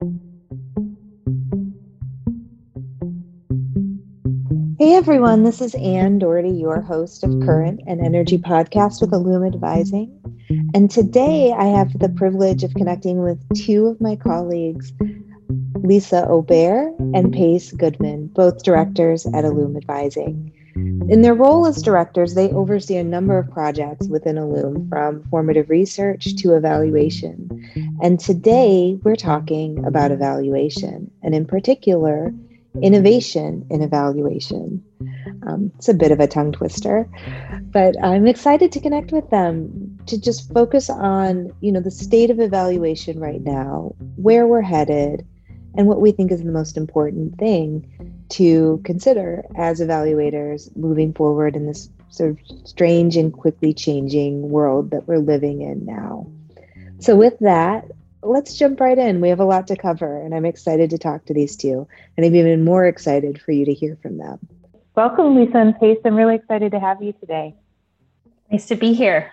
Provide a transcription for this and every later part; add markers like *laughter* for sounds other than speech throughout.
Hey everyone, this is Ann Doherty, your host of Current and Energy Podcast with ILLUME Advising. And today I have the privilege of connecting with two of my colleagues, Lisa Aubert and Pace Goodman, both directors at ILLUME Advising. In their role as directors, they oversee a number of projects within ILLUME, from formative research to evaluation. And today we're talking about evaluation, and in particular, innovation in evaluation. Um, it's a bit of a tongue twister, but I'm excited to connect with them to just focus on, you know, the state of evaluation right now, where we're headed, and what we think is the most important thing to consider as evaluators moving forward in this sort of strange and quickly changing world that we're living in now. So, with that, let's jump right in. We have a lot to cover, and I'm excited to talk to these two, and I'm even more excited for you to hear from them. Welcome, Lisa and Pace. I'm really excited to have you today. Nice to be here.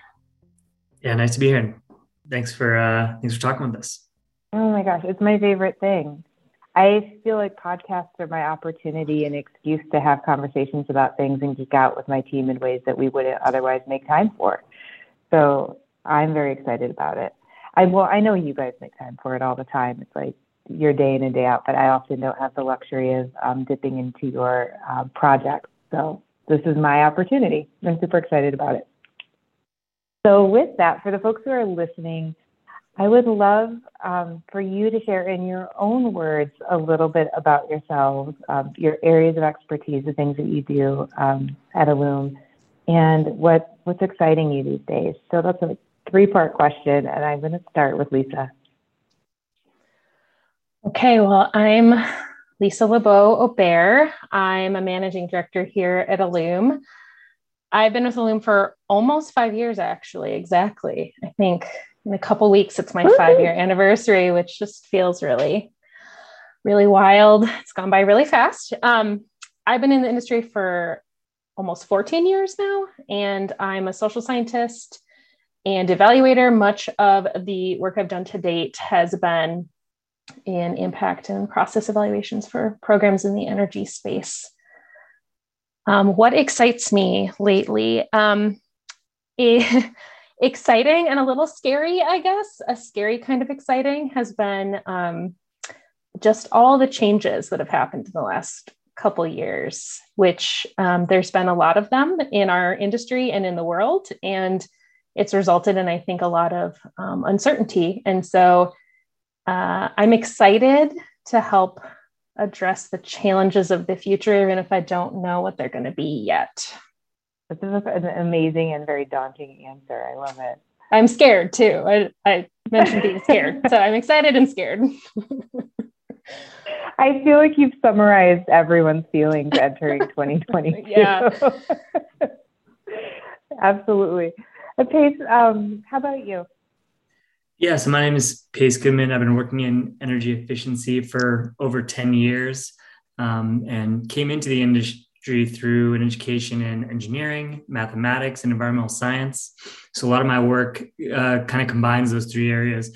Yeah, nice to be here. Thanks for uh, thanks for talking with us. Oh my gosh, it's my favorite thing. I feel like podcasts are my opportunity and excuse to have conversations about things and geek out with my team in ways that we wouldn't otherwise make time for. So I'm very excited about it. I well, I know you guys make time for it all the time. It's like your day in and day out, but I often don't have the luxury of um, dipping into your uh, projects. So this is my opportunity. I'm super excited about it. So with that, for the folks who are listening, I would love um, for you to share in your own words a little bit about yourselves, um, your areas of expertise, the things that you do um, at ILLUME, and what, what's exciting you these days. So that's a three part question, and I'm going to start with Lisa. Okay, well, I'm Lisa LeBeau Aubert. I'm a managing director here at ILLUME. I've been with ILLUME for almost five years, actually, exactly. I think in a couple weeks it's my five year anniversary which just feels really really wild it's gone by really fast um, i've been in the industry for almost 14 years now and i'm a social scientist and evaluator much of the work i've done to date has been in impact and process evaluations for programs in the energy space um, what excites me lately um, it, *laughs* exciting and a little scary, I guess. A scary kind of exciting has been um, just all the changes that have happened in the last couple years, which um, there's been a lot of them in our industry and in the world. And it's resulted in, I think, a lot of um, uncertainty. And so uh, I'm excited to help address the challenges of the future, even if I don't know what they're going to be yet. This is an amazing and very daunting answer. I love it. I'm scared too. I, I mentioned being scared. *laughs* so I'm excited and scared. *laughs* I feel like you've summarized everyone's feelings entering *laughs* 2022. yeah. Absolutely. Pace, um, how about you? Yeah, so my name is Pace Goodman. I've been working in energy efficiency for over 10 years um, and came into the industry through an education in engineering, mathematics, and environmental science. So a lot of my work uh, kind of combines those three areas,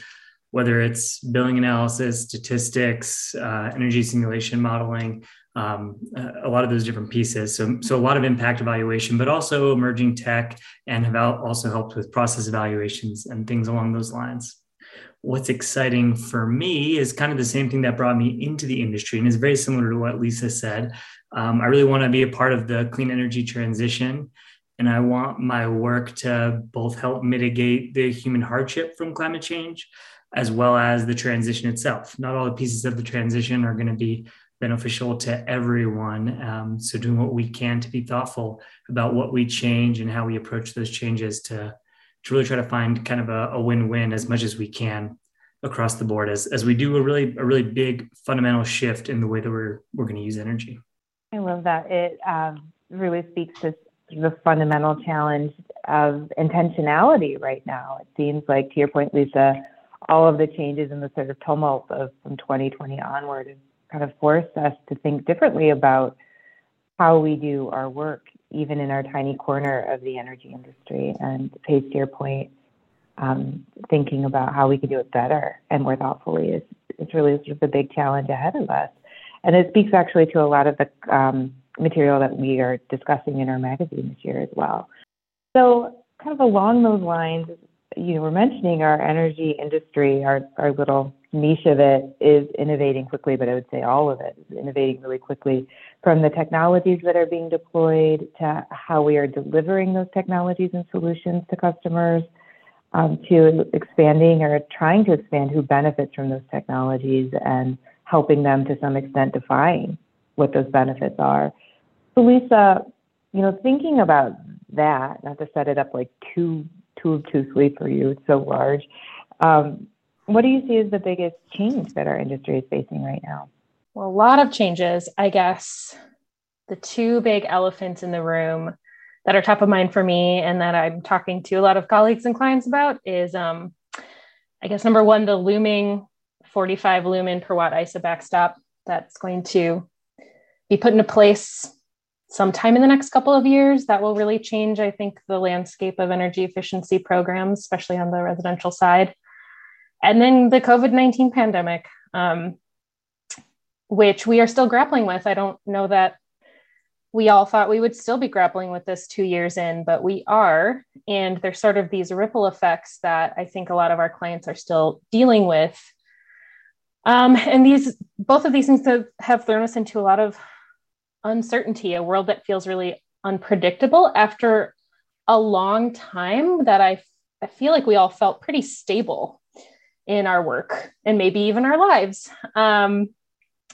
whether it's billing analysis, statistics, uh, energy simulation modeling, um, a lot of those different pieces. So, so a lot of impact evaluation, but also emerging tech, and have also helped with process evaluations and things along those lines what's exciting for me is kind of the same thing that brought me into the industry and is very similar to what Lisa said, um, I really want to be a part of the clean energy transition. And I want my work to both help mitigate the human hardship from climate change, as well as the transition itself. Not all the pieces of the transition are going to be beneficial to everyone. Um, so, doing what we can to be thoughtful about what we change and how we approach those changes to, to really try to find kind of a, a win win as much as we can across the board as, as we do a really a really big fundamental shift in the way that we're we're going to use energy. I love that. It um, really speaks to the fundamental challenge of intentionality right now. It seems like, to your point, Lisa, all of the changes in the sort of tumult of from 2020 onward kind of forced us to think differently about how we do our work, even in our tiny corner of the energy industry. And Pace, to your point, um, thinking about how we can do it better and more thoughtfully is it's really sort of the big challenge ahead of us. And it speaks actually to a lot of the um, material that we are discussing in our magazine this year as well. So, kind of along those lines, you we're mentioning our energy industry, our, our little niche of it is innovating quickly, but I would say all of it is innovating really quickly from the technologies that are being deployed to how we are delivering those technologies and solutions to customers, um, to expanding or trying to expand who benefits from those technologies and helping them to some extent define what those benefits are. So, Lisa, you know, thinking about that, not to set it up like too too obtusely for you, it's so large. Um, what do you see as the biggest change that our industry is facing right now? Well, a lot of changes, I guess. The two big elephants in the room that are top of mind for me and that I'm talking to a lot of colleagues and clients about is, um, I guess, number one, the looming 45 lumen per watt EISA backstop that's going to be put into place sometime in the next couple of years. That will really change, I think, the landscape of energy efficiency programs, especially on the residential side. And then the COVID 19 pandemic, um, which we are still grappling with. I don't know that we all thought we would still be grappling with this two years in, but we are. And there's sort of these ripple effects that I think a lot of our clients are still dealing with. Um, and these, both of these things have, have thrown us into a lot of uncertainty, a world that feels really unpredictable after a long time that I, I feel like we all felt pretty stable in our work and maybe even our lives. Um,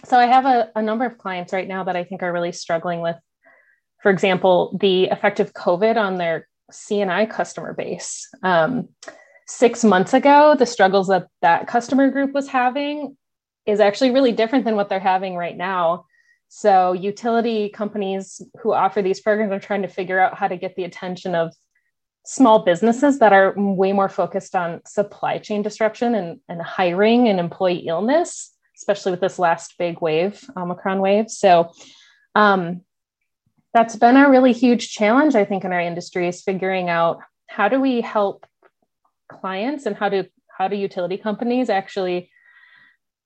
so I have a, a number of clients right now that I think are really struggling with, for example, the effect of COVID on their C&I customer base. Um, six months ago, the struggles that that customer group was having is actually really different than what they're having right now. So, utility companies who offer these programs are trying to figure out how to get the attention of small businesses that are way more focused on supply chain disruption and, and hiring and employee illness especially with this last big wave, Omicron wave. So um, that's been a really huge challenge, I think, in our industry is figuring out how do we help clients and how do how do utility companies actually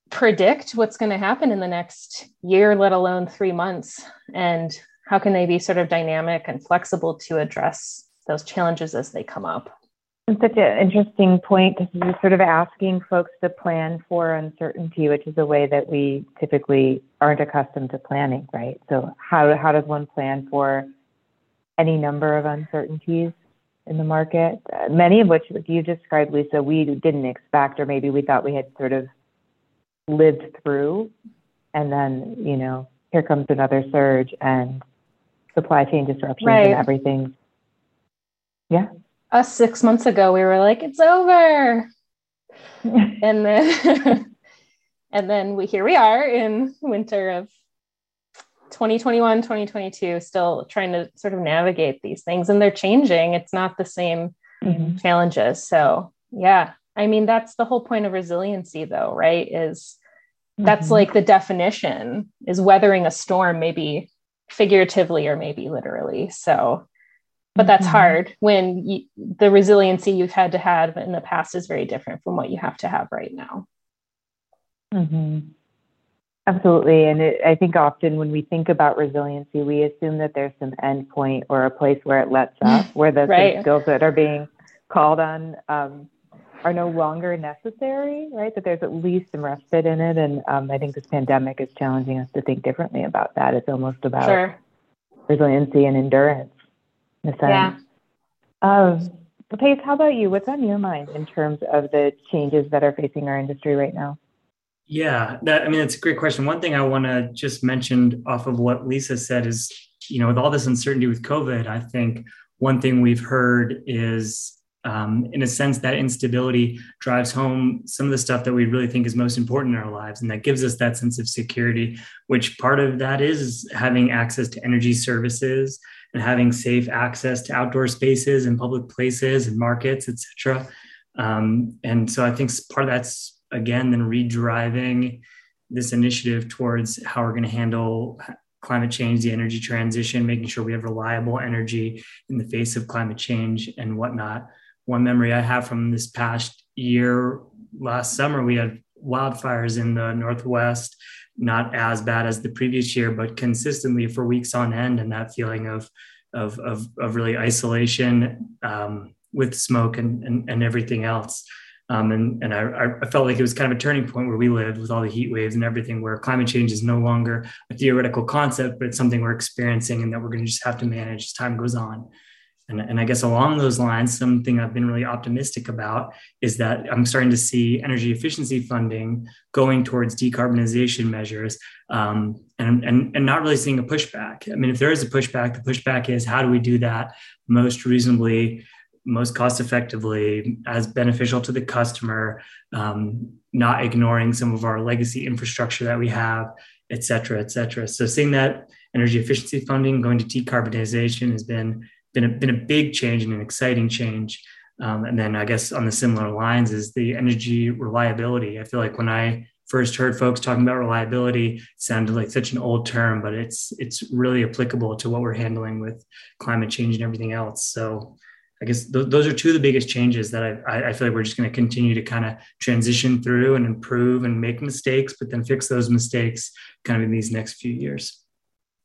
predict what's going to happen in the next year, let alone three months, and how can they be sort of dynamic and flexible to address those challenges as they come up? It's such an interesting point because you're sort of asking folks to plan for uncertainty, which is a way that we typically aren't accustomed to planning, right? So how how does one plan for any number of uncertainties in the market? Uh, many of which like you described, Lisa, we didn't expect, or maybe we thought we had sort of lived through, and then you know here comes another surge and supply chain disruptions right. and everything. Yeah us six months ago, we were like, it's over. *laughs* and then *laughs* and then we here we are in winter of 2021 2022 still trying to sort of navigate these things and they're changing it's not the same mm-hmm. challenges so yeah i mean that's the whole point of resiliency though right is that's mm-hmm. like the definition is weathering a storm maybe figuratively or maybe literally so but that's mm-hmm. hard when you, the resiliency you've had to have in the past is very different from what you have to have right now mm-hmm. absolutely and it, i think often when we think about resiliency we assume that there's some end point or a place where it lets *laughs* up where the right. skills that are being called on um, are no longer necessary right that there's at least some respite in it and um, i think this pandemic is challenging us to think differently about that it's almost about sure. resiliency and endurance in. Yeah. Um, Pace, how about you? What's on your mind in terms of the changes that are facing our industry right now? Yeah, that, I mean, it's a great question. One thing I want to just mention off of what Lisa said is, you know, with all this uncertainty with COVID, I think one thing we've heard is, um, in a sense, that instability drives home some of the stuff that we really think is most important in our lives. And that gives us that sense of security, which part of that is having access to energy services and having safe access to outdoor spaces and public places and markets, etc. Um, and so I think part of that's again then redriving this initiative towards how we're going to handle climate change, the energy transition, making sure we have reliable energy in the face of climate change and whatnot. One memory I have from this past year, last summer, we had wildfires in the Northwest, not as bad as the previous year, but consistently for weeks on end, and that feeling of of of, of really isolation um, with smoke and, and, and everything else. Um, and and I, I felt like it was kind of a turning point where we lived with all the heat waves and everything, where climate change is no longer a theoretical concept, but it's something we're experiencing and that we're going to just have to manage as time goes on. And, and I guess along those lines, something I've been really optimistic about is that I'm starting to see energy efficiency funding going towards decarbonization measures um, and, and, and not really seeing a pushback. I mean, if there is a pushback, the pushback is how do we do that most reasonably, most cost effectively, as beneficial to the customer, um, not ignoring some of our legacy infrastructure that we have, et cetera, et cetera. So seeing that energy efficiency funding going to decarbonization has been been a, been a big change and an exciting change. Um, and then I guess on the similar lines is the energy reliability. I feel like when I first heard folks talking about reliability, it sounded like such an old term, but it's it's really applicable to what we're handling with climate change and everything else. So I guess th- those are two of the biggest changes that I, I feel like we're just going to continue to kind of transition through and improve and make mistakes, but then fix those mistakes kind of in these next few years.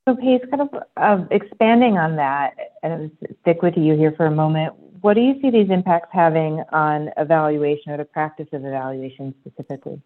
So, Pace, kind of uh, expanding on that, and stick with you here for a moment. What do you see these impacts having on evaluation or the practice of evaluation specifically?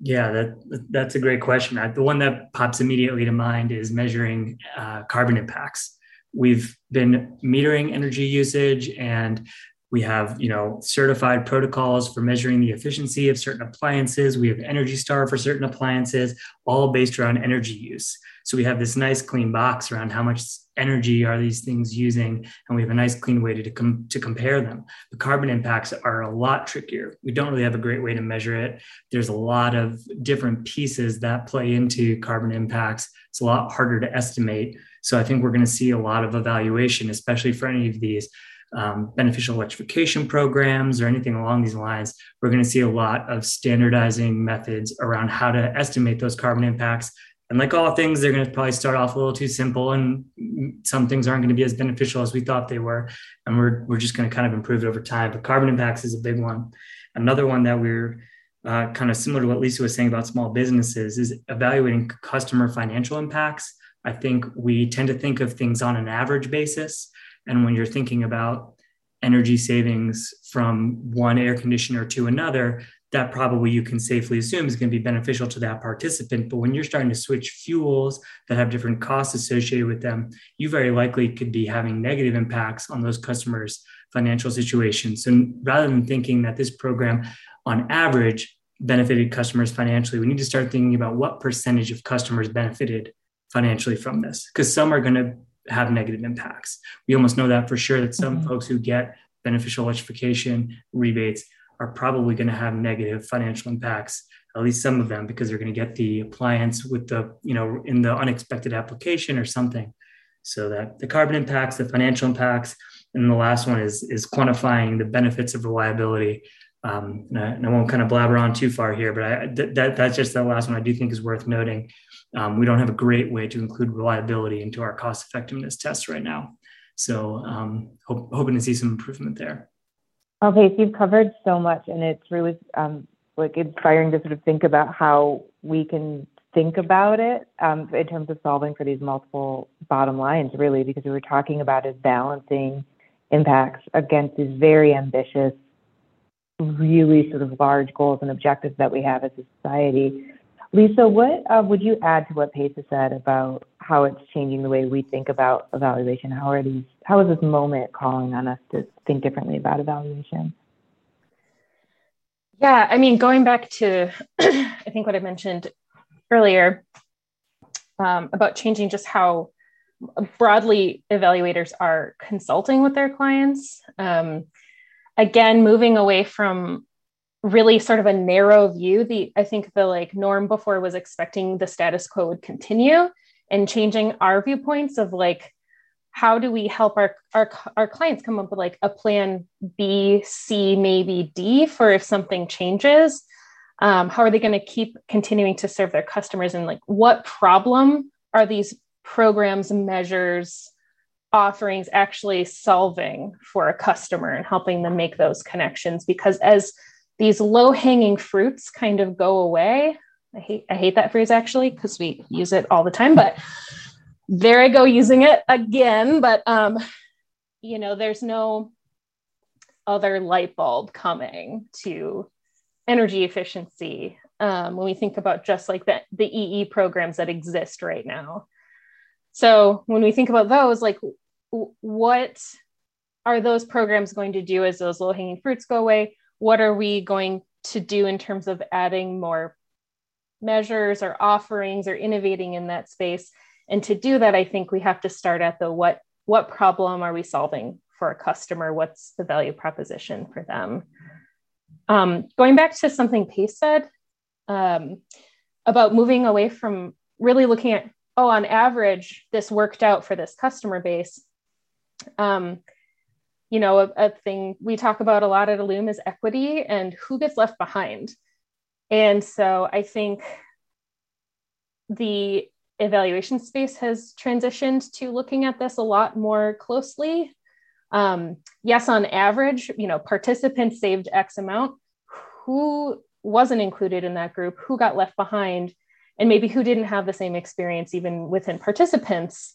Yeah, that that's a great question. The one that pops immediately to mind is measuring uh, carbon impacts. We've been metering energy usage and we have, you know, certified protocols for measuring the efficiency of certain appliances. We have Energy Star for certain appliances, all based around energy use. So we have this nice clean box around how much energy are these things using, and we have a nice clean way to, to, com- to compare them. The carbon impacts are a lot trickier. We don't really have a great way to measure it. There's a lot of different pieces that play into carbon impacts. It's a lot harder to estimate. So I think we're going to see a lot of evaluation, especially for any of these um, beneficial electrification programs or anything along these lines, we're going to see a lot of standardizing methods around how to estimate those carbon impacts. And like all things, they're going to probably start off a little too simple, and some things aren't going to be as beneficial as we thought they were. And we're, we're just going to kind of improve it over time. But carbon impacts is a big one. Another one that we're uh, kind of similar to what Lisa was saying about small businesses is evaluating customer financial impacts. I think we tend to think of things on an average basis. And when you're thinking about energy savings from one air conditioner to another, that probably you can safely assume is going to be beneficial to that participant. But when you're starting to switch fuels that have different costs associated with them, you very likely could be having negative impacts on those customers' financial situations. So rather than thinking that this program on average benefited customers financially, we need to start thinking about what percentage of customers benefited financially from this, because some are going to have negative impacts. We almost know that for sure that some mm-hmm. folks who get beneficial electrification rebates are probably going to have negative financial impacts at least some of them because they're going to get the appliance with the you know in the unexpected application or something so that the carbon impacts the financial impacts and the last one is is quantifying the benefits of reliability um, and, I, and, I, won't kind of blabber on too far here but I, that, that's just the last one i do think is worth noting um, we don't have a great way to include reliability into our cost effectiveness tests right now. So um, hope, hoping to see some improvement there. Okay, so you've covered so much, and it's really um, like inspiring to sort of think about how we can think about it um, in terms of solving for these multiple bottom lines, really, because we were talking about is balancing impacts against these very ambitious, really sort of large goals and objectives that we have as a society. Lisa, what uh, would you add to what Pace has said about how it's changing the way we think about evaluation? How are these? How is this moment calling on us to think differently about evaluation? Yeah, I mean, going back to *clears throat* I think what I mentioned earlier um, about changing just how broadly evaluators are consulting with their clients. Um, again, moving away from really sort of a narrow view the i think the like norm before was expecting the status quo would continue and changing our viewpoints of like how do we help our, our our clients come up with like a plan b c maybe d for if something changes? Um, how are they going to keep continuing to serve their customers? And like what problem are these programs measures offerings actually solving for a customer and helping them make those connections because as these low hanging fruits kind of go away. I hate I hate that phrase actually because we use it all the time, but there I go using it again. But um, you know, there's no other light bulb coming to energy efficiency um, when we think about just like the, the EE programs that exist right now. So when we think about those, like w- what are those programs going to do as those low hanging fruits go away? What are we going to do in terms of adding more measures or offerings or innovating in that space? And to do that, I think we have to start at the what what problem are we solving for a customer? What's the value proposition for them? Um, going back to something Pace said um, about moving away from really looking at, oh, on average, this worked out for this customer base. Um, you know, a, a thing we talk about a lot at ILLUME is equity and who gets left behind. And so I think the evaluation space has transitioned to looking at this a lot more closely. Um, yes, on average, you know, participants saved X amount. Who wasn't included in that group? Who got left behind? And maybe who didn't have the same experience even within participants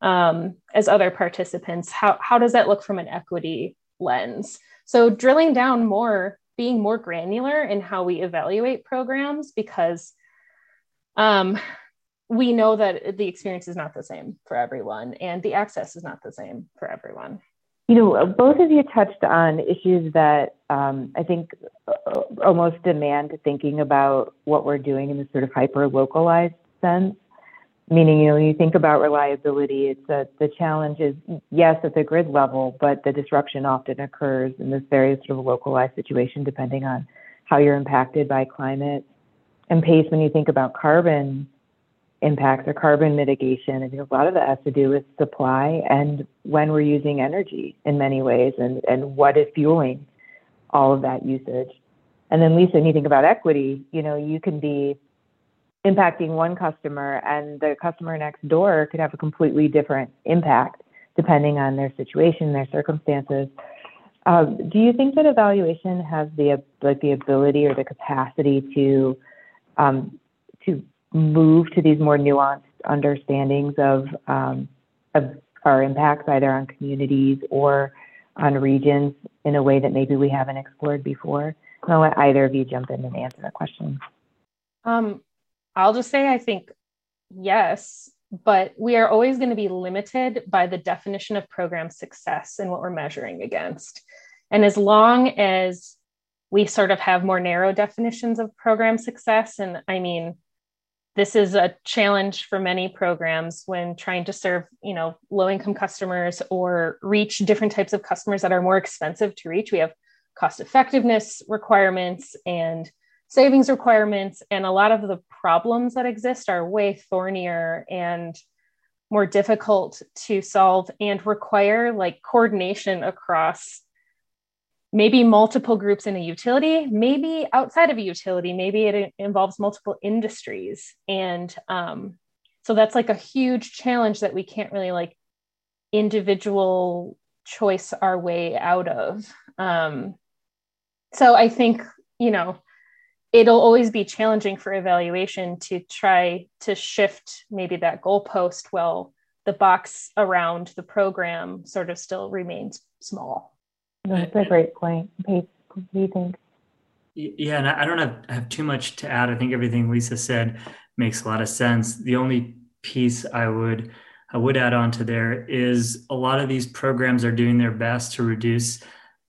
um, as other participants? How, how does that look from an equity lens? So drilling down more, being more granular in how we evaluate programs because um, we know that the experience is not the same for everyone and the access is not the same for everyone. You know, both of you touched on issues that um, I think uh, almost demand thinking about what we're doing in this sort of hyper localized sense. Meaning, you know, when you think about reliability, it's a, the challenge is yes at the grid level, but the disruption often occurs in this very sort of localized situation depending on how you're impacted by climate. And pace, when you think about carbon, impacts or carbon mitigation. I think a lot of that has to do with supply and when we're using energy in many ways and, and what is fueling all of that usage. And then Lisa, when you think about equity, you know, you can be impacting one customer and the customer next door could have a completely different impact depending on their situation, their circumstances. Um, do you think that evaluation has the like the ability or the capacity to um, move to these more nuanced understandings of, um, of our impacts either on communities or on regions in a way that maybe we haven't explored before? I'll let either of you jump in and answer that question. Um, I'll just say I think yes, but we are always going to be limited by the definition of program success and what we're measuring against. And as long as we sort of have more narrow definitions of program success, and I mean, this is a challenge for many programs when trying to serve you know low income customers or reach different types of customers that are more expensive to reach. We have cost effectiveness requirements and savings requirements and a lot of the problems that exist are way thornier and more difficult to solve and require like coordination across maybe multiple groups in a utility, maybe outside of a utility, maybe it involves multiple industries. And um, so that's like a huge challenge that we can't really like individual choice our way out of. Um, so I think, you know, it'll always be challenging for evaluation to try to shift maybe that goalpost while the box around the program sort of still remains small. That's a great point. Pace, what do you think? Yeah, and I don't have, have too much to add. I think everything Lisa said makes a lot of sense. The only piece I would I would add on to there is a lot of these programs are doing their best to reduce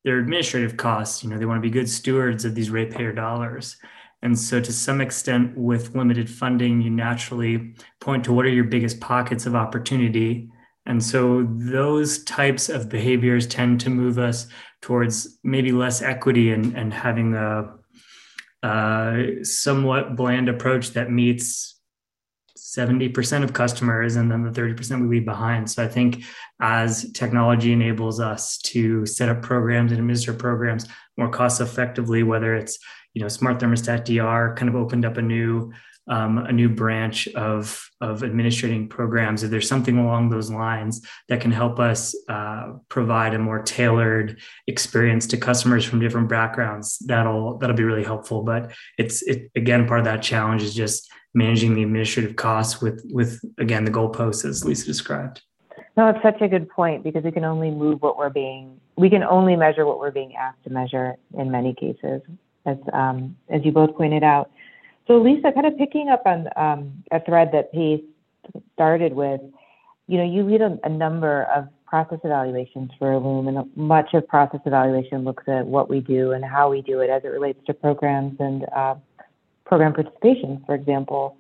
their administrative costs. You know, they want to be good stewards of these ratepayer dollars. And so, to some extent, with limited funding, you naturally point to what are your biggest pockets of opportunity and so those types of behaviors tend to move us towards maybe less equity and, and having a, a somewhat bland approach that meets 70% of customers and then the 30% we leave behind. So I think as technology enables us to set up programs and administer programs more cost effectively, whether it's you know, Smart Thermostat DR kind of opened up a new um, a new branch of of administrating programs. If there's something along those lines that can help us uh, provide a more tailored experience to customers from different backgrounds, that'll that'll be really helpful. But it's it again part of that challenge is just managing the administrative costs with with again the goalposts as Lisa described. No, it's such a good point because we can only move what we're being, we can only measure what we're being asked to measure in many cases, as um, as you both pointed out. So, Lisa, kind of picking up on um, a thread that Pace started with, you know, you lead a, a number of process evaluations for Loom, and much of process evaluation looks at what we do and how we do it as it relates to programs and uh, program participation, for example.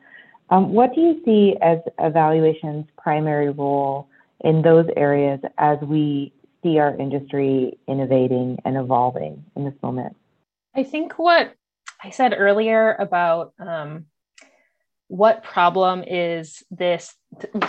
Um, what do you see as evaluation's primary role in those areas as we see our industry innovating and evolving in this moment? I think what I said earlier about um, what problem is this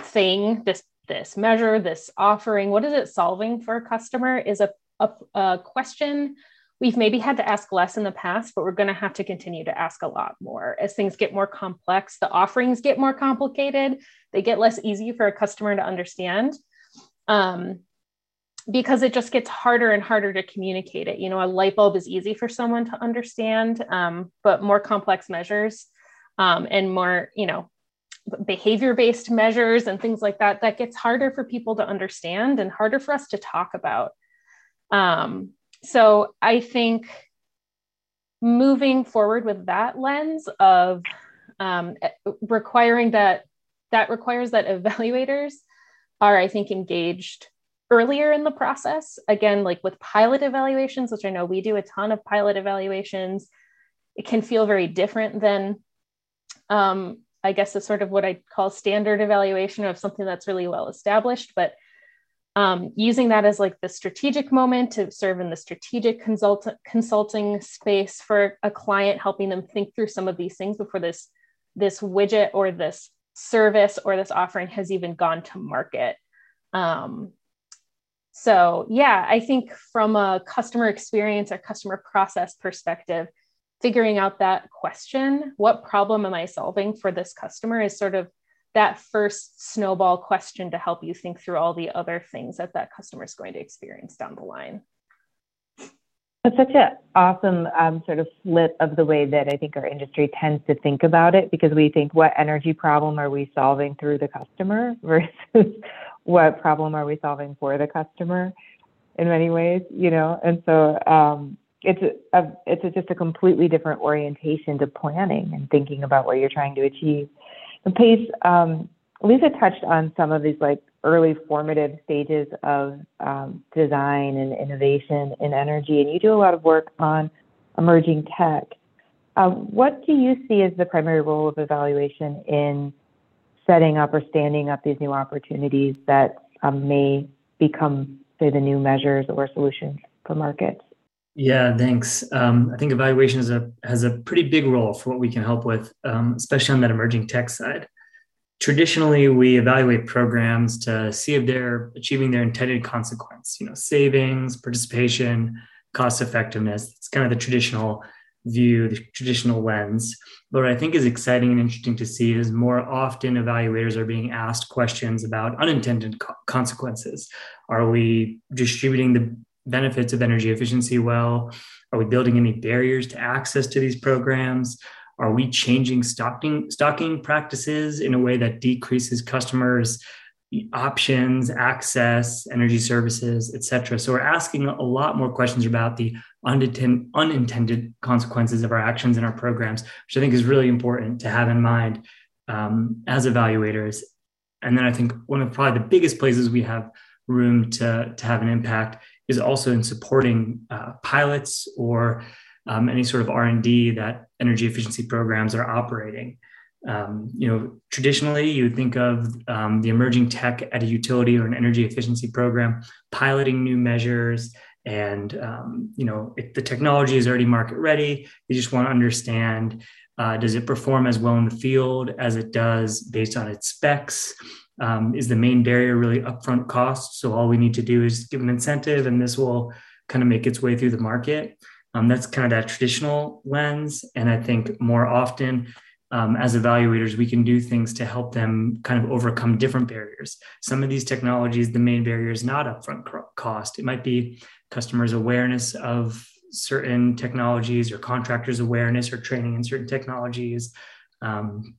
thing, this this measure, this offering, what is it solving for a customer is a, a, a question we've maybe had to ask less in the past, but we're going to have to continue to ask a lot more as things get more complex. The offerings get more complicated. They get less easy for a customer to understand. Um, because it just gets harder and harder to communicate it. You know, a light bulb is easy for someone to understand, um, but more complex measures um, and more, you know, behavior based measures and things like that, that gets harder for people to understand and harder for us to talk about. Um, so I think moving forward with that lens of um, requiring that, that requires that evaluators are, I think, engaged earlier in the process. Again, like with pilot evaluations, which I know we do a ton of pilot evaluations, it can feel very different than, um, I guess, it's sort of what I call standard evaluation of something that's really well established. But um, using that as like the strategic moment to serve in the strategic consult- consulting space for a client, helping them think through some of these things before this this widget or this service or this offering has even gone to market. Um, so, yeah, I think from a customer experience or customer process perspective, figuring out that question, what problem am I solving for this customer, is sort of that first snowball question to help you think through all the other things that that customer is going to experience down the line. That's such an awesome um, sort of flip of the way that I think our industry tends to think about it because we think, what energy problem are we solving through the customer *laughs* versus what problem are we solving for the customer in many ways, you know? And so um, it's a, it's a, just a completely different orientation to planning and thinking about what you're trying to achieve. And Pace, um, Lisa touched on some of these like early formative stages of um, design and innovation in energy, and you do a lot of work on emerging tech. Uh, what do you see as the primary role of evaluation in setting up or standing up these new opportunities that um, may become, say, the new measures or solutions for markets? Yeah, thanks. Um, I think evaluation a, has a pretty big role for what we can help with, um, especially on that emerging tech side. Traditionally, we evaluate programs to see if they're achieving their intended consequence, you know, savings, participation, cost effectiveness. It's kind of the traditional view, the traditional lens. But what I think is exciting and interesting to see is more often evaluators are being asked questions about unintended co- consequences. Are we distributing the benefits of energy efficiency well? Are we building any barriers to access to these programs? Are we changing stocking stocking practices in a way that decreases customers' options, access, energy services, et cetera? So we're asking a lot more questions about the unintended, consequences of our actions and our programs, which I think is really important to have in mind um, as evaluators. And then I think one of probably the biggest places we have room to, to have an impact is also in supporting uh, pilots or um, any sort of R&D that energy efficiency programs are operating. Um, you know, traditionally you would think of um, the emerging tech at a utility or an energy efficiency program piloting new measures and um, you know if the technology is already market ready. You just want to understand uh, does it perform as well in the field as it does based on its specs? Um, is the main barrier really upfront cost? So all we need to do is give an incentive and this will kind of make its way through the market Um, that's kind of that traditional lens. And I think more often, um, as evaluators, we can do things to help them kind of overcome different barriers. Some of these technologies, the main barrier is not upfront cost. It might be customers' awareness of certain technologies or contractors' awareness or training in certain technologies. Um,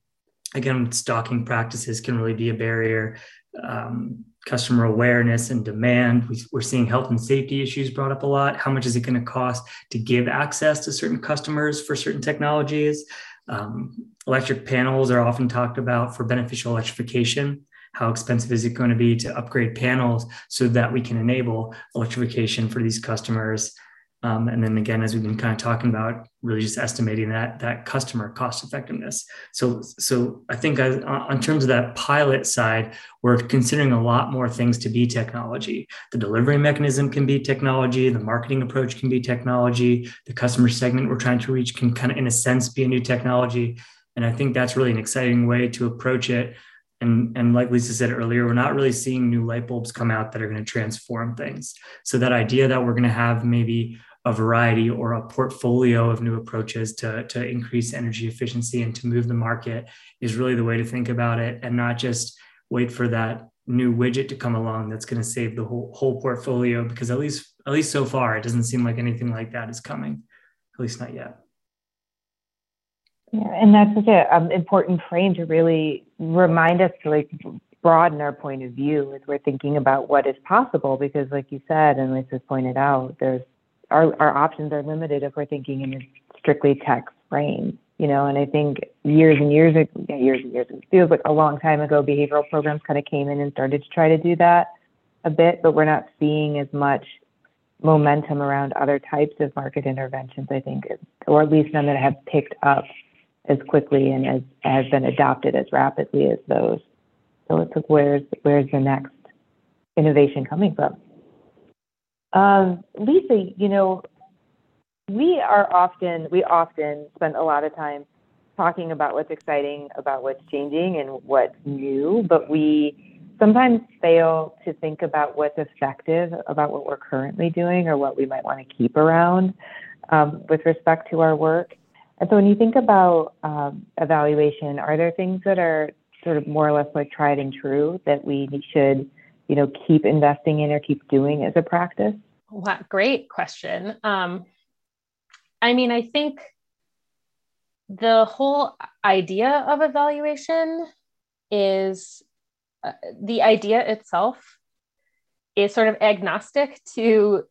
again, stocking practices can really be a barrier. Um, customer awareness and demand. We, are seeing health and safety issues brought up a lot. How much is it going to cost to give access to certain customers for certain technologies? Um, electric panels are often talked about for beneficial electrification. How expensive is it going to be to upgrade panels so that we can enable electrification for these customers? Um, and then again, as we've been kind of talking about, really just estimating that that customer cost effectiveness. So, so I think I, on terms of that pilot side, we're considering a lot more things to be technology. The delivery mechanism can be technology. The marketing approach can be technology. The customer segment we're trying to reach can kind of, in a sense, be a new technology. And I think that's really an exciting way to approach it and and like lisa said earlier we're not really seeing new light bulbs come out that are going to transform things so that idea that we're going to have maybe a variety or a portfolio of new approaches to, to increase energy efficiency and to move the market is really the way to think about it and not just wait for that new widget to come along that's going to save the whole, whole portfolio because at least at least so far it doesn't seem like anything like that is coming at least not yet. Yeah and that's such an um, important frame to really remind us to like broaden our point of view as we're thinking about what is possible because like you said and lisa's pointed out there's our, our options are limited if we're thinking in a strictly tech frame, you know, and I think years and years, years and years, it feels like a long time ago, behavioral programs kind of came in and started to try to do that a bit, but we're not seeing as much momentum around other types of market interventions, I think, or at least none that have picked up as quickly and as has been adopted as rapidly as those. So it's like, where's, where's the next innovation coming from? Um, Lisa, you know, we are often, we often spend a lot of time talking about what's exciting, about what's changing and what's new, but we sometimes fail to think about what's effective about what we're currently doing or what we might want to keep around um, with respect to our work. And so when you think about um, evaluation, are there things that are sort of more or less like tried and true that we should you know, keep investing in or keep doing as a practice? Wow, great question. Um, I mean, I think the whole idea of evaluation is uh, the idea itself is sort of agnostic to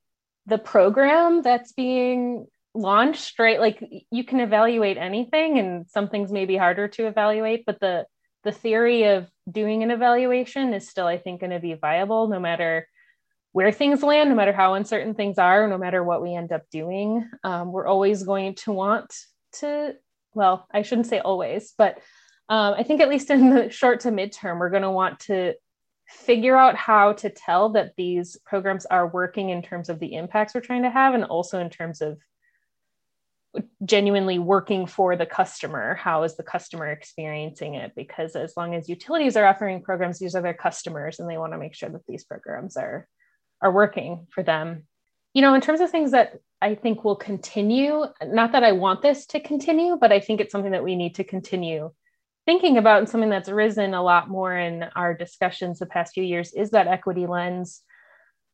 the program that's being launched, right? Like you can evaluate anything and some things may be harder to evaluate, but the the theory of doing an evaluation is still, I think, going to be viable no matter where things land, no matter how uncertain things are, no matter what we end up doing. Um, we're always going to want to, well, I shouldn't say always, but um, I think at least in the short to midterm, we're going to want to figure out how to tell that these programs are working in terms of the impacts we're trying to have and also in terms of genuinely working for the customer how is the customer experiencing it because as long as utilities are offering programs these are their customers and they want to make sure that these programs are are working for them you know in terms of things that i think will continue not that i want this to continue but i think it's something that we need to continue thinking about and something that's risen a lot more in our discussions the past few years is that equity lens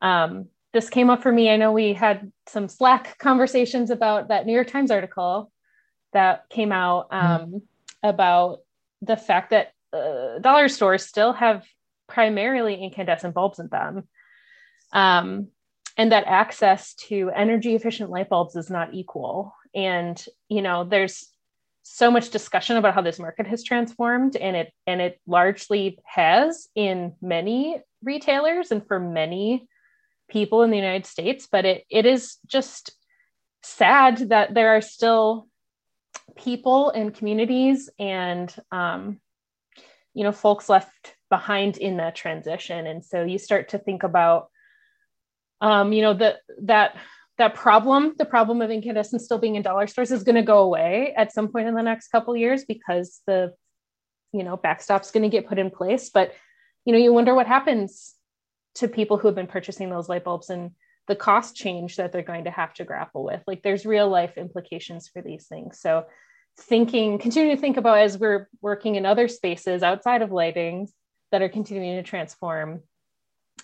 um, this came up for me. I know we had some Slack conversations about that New York Times article that came out mm-hmm. um, mm-hmm. about the fact that uh, dollar stores still have primarily incandescent bulbs in them. Um, and that access to energy efficient light bulbs is not equal. And, you know, there's so much discussion about how this market has transformed and it and it largely has in many retailers and for many people in the United States, but it, it is just sad that there are still people and communities and um, you know folks left behind in that transition and so you start to think about um, you know the, that that problem the problem of incandescent still being in dollar stores is going to go away at some point in the next couple years because the you know backstop's going to get put in place but you know you wonder what happens to people who have been purchasing those light bulbs and the cost change that they're going to have to grapple with. Like there's real life implications for these things. So thinking, continue to think about as we're working in other spaces outside of lighting that are continuing to transform,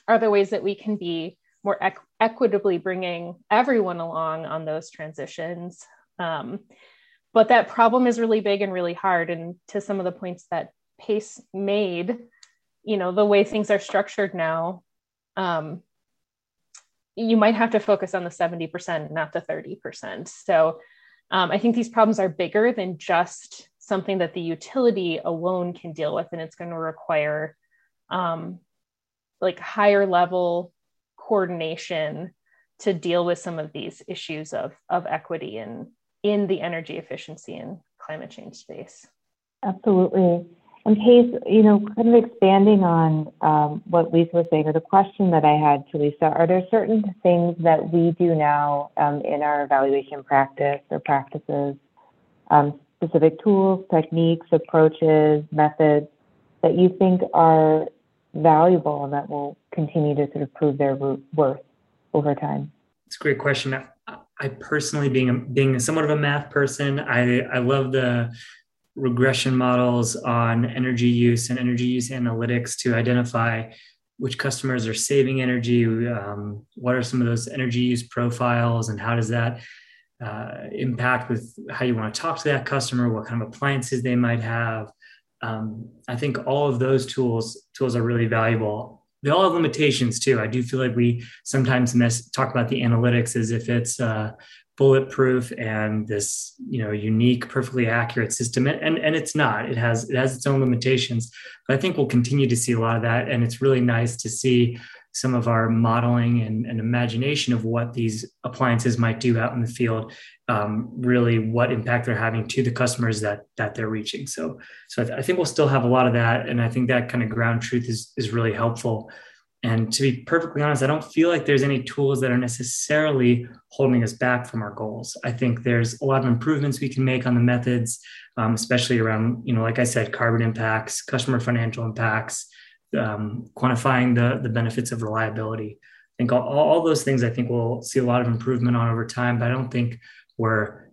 are there ways that we can be more equ- equitably bringing everyone along on those transitions? Um, but that problem is really big and really hard. And to some of the points that Pace made, you know, the way things are structured now, um, you might have to focus on the 70%, not the 30%. So um, I think these problems are bigger than just something that the utility alone can deal with, and it's going to require um, like higher level coordination to deal with some of these issues of, of equity and in the energy efficiency and climate change space. Absolutely. And Pace, you know, kind of expanding on um, what Lisa was saying, or the question that I had to Lisa, are there certain things that we do now um, in our evaluation practice or practices, um, specific tools, techniques, approaches, methods that you think are valuable and that will continue to sort of prove their worth over time? It's a great question. I personally, being being somewhat of a math person, I I love the regression models on energy use and energy use analytics to identify which customers are saving energy. Um, what are some of those energy use profiles, and how does that uh, impact with how you want to talk to that customer? What kind of appliances they might have? Um, I think all of those tools tools are really valuable. They all have limitations too. I do feel like we sometimes miss, talk about the analytics as if it's uh, bulletproof and this you know unique perfectly accurate system. And, and it's not. It has it has its own limitations. But i think we'll continue to see a lot of that. And it's really nice to see some of our modeling and, and imagination of what these appliances might do out in the field um, really what impact they're having to the customers that that they're reaching so so I, th- I think we'll still have a lot of that and i think that kind of ground truth is is really helpful and to be perfectly honest, I don't feel like there's any tools that are necessarily holding us back from our goals. I think there's a lot of improvements we can make on the methods, um, especially around, you know, like I said, carbon impacts, customer financial impacts, um, quantifying the, the benefits of reliability. I think all, all those things I think we'll see a lot of improvement on over time, but I don't think we're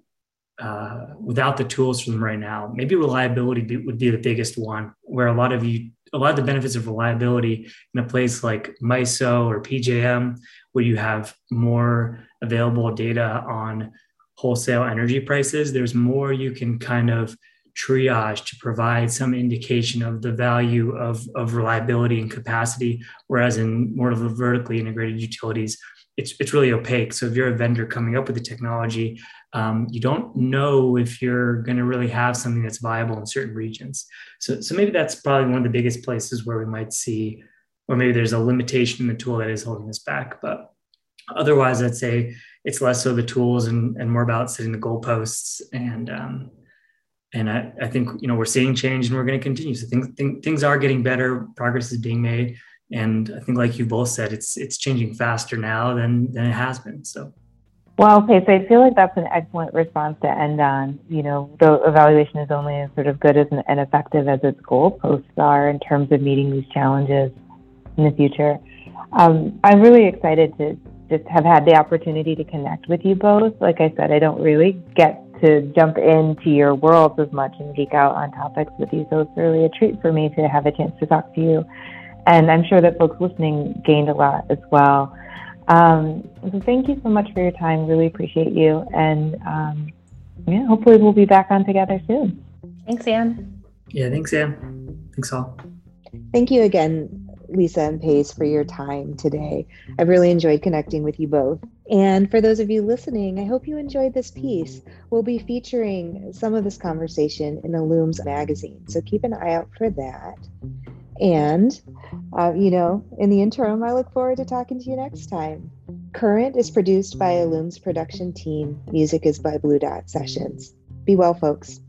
uh, without the tools from them right now. Maybe reliability be, would be the biggest one, where a lot of you a lot of the benefits of reliability in a place like MISO or PJM, where you have more available data on wholesale energy prices, there's more you can kind of triage to provide some indication of the value of, of reliability and capacity. Whereas in more of the vertically integrated utilities, it's, it's really opaque. So if you're a vendor coming up with the technology, um, you don't know if you're going to really have something that's viable in certain regions. So, so maybe that's probably one of the biggest places where we might see, or maybe there's a limitation in the tool that is holding us back. But otherwise, I'd say it's less so the tools and, and more about setting the goalposts. And um, and I, I think you know we're seeing change and we're going to continue. So things th- things are getting better. Progress is being made. And I think, like you both said, it's it's changing faster now than than it has been. So. Well, okay, so I feel like that's an excellent response to end on. You know, the evaluation is only as sort of good as and effective as its goalposts are in terms of meeting these challenges in the future. Um, I'm really excited to just have had the opportunity to connect with you both. Like I said, I don't really get to jump into your worlds as much and geek out on topics with you, so it's really a treat for me to have a chance to talk to you. And I'm sure that folks listening gained a lot as well. Um, so thank you so much for your time. Really appreciate you. And um, yeah, hopefully we'll be back on together soon. Thanks, Anne. Yeah, thanks, Anne. Thanks all. Thank you again, Lisa and Pace, for your time today. I've really enjoyed connecting with you both. And for those of you listening, I hope you enjoyed this piece. We'll be featuring some of this conversation in ILLUME's magazine, so keep an eye out for that. And, uh, you know, in the interim, I look forward to talking to you next time. Current is produced by ILLUME's production team. Music is by Blue Dot Sessions. Be well, folks.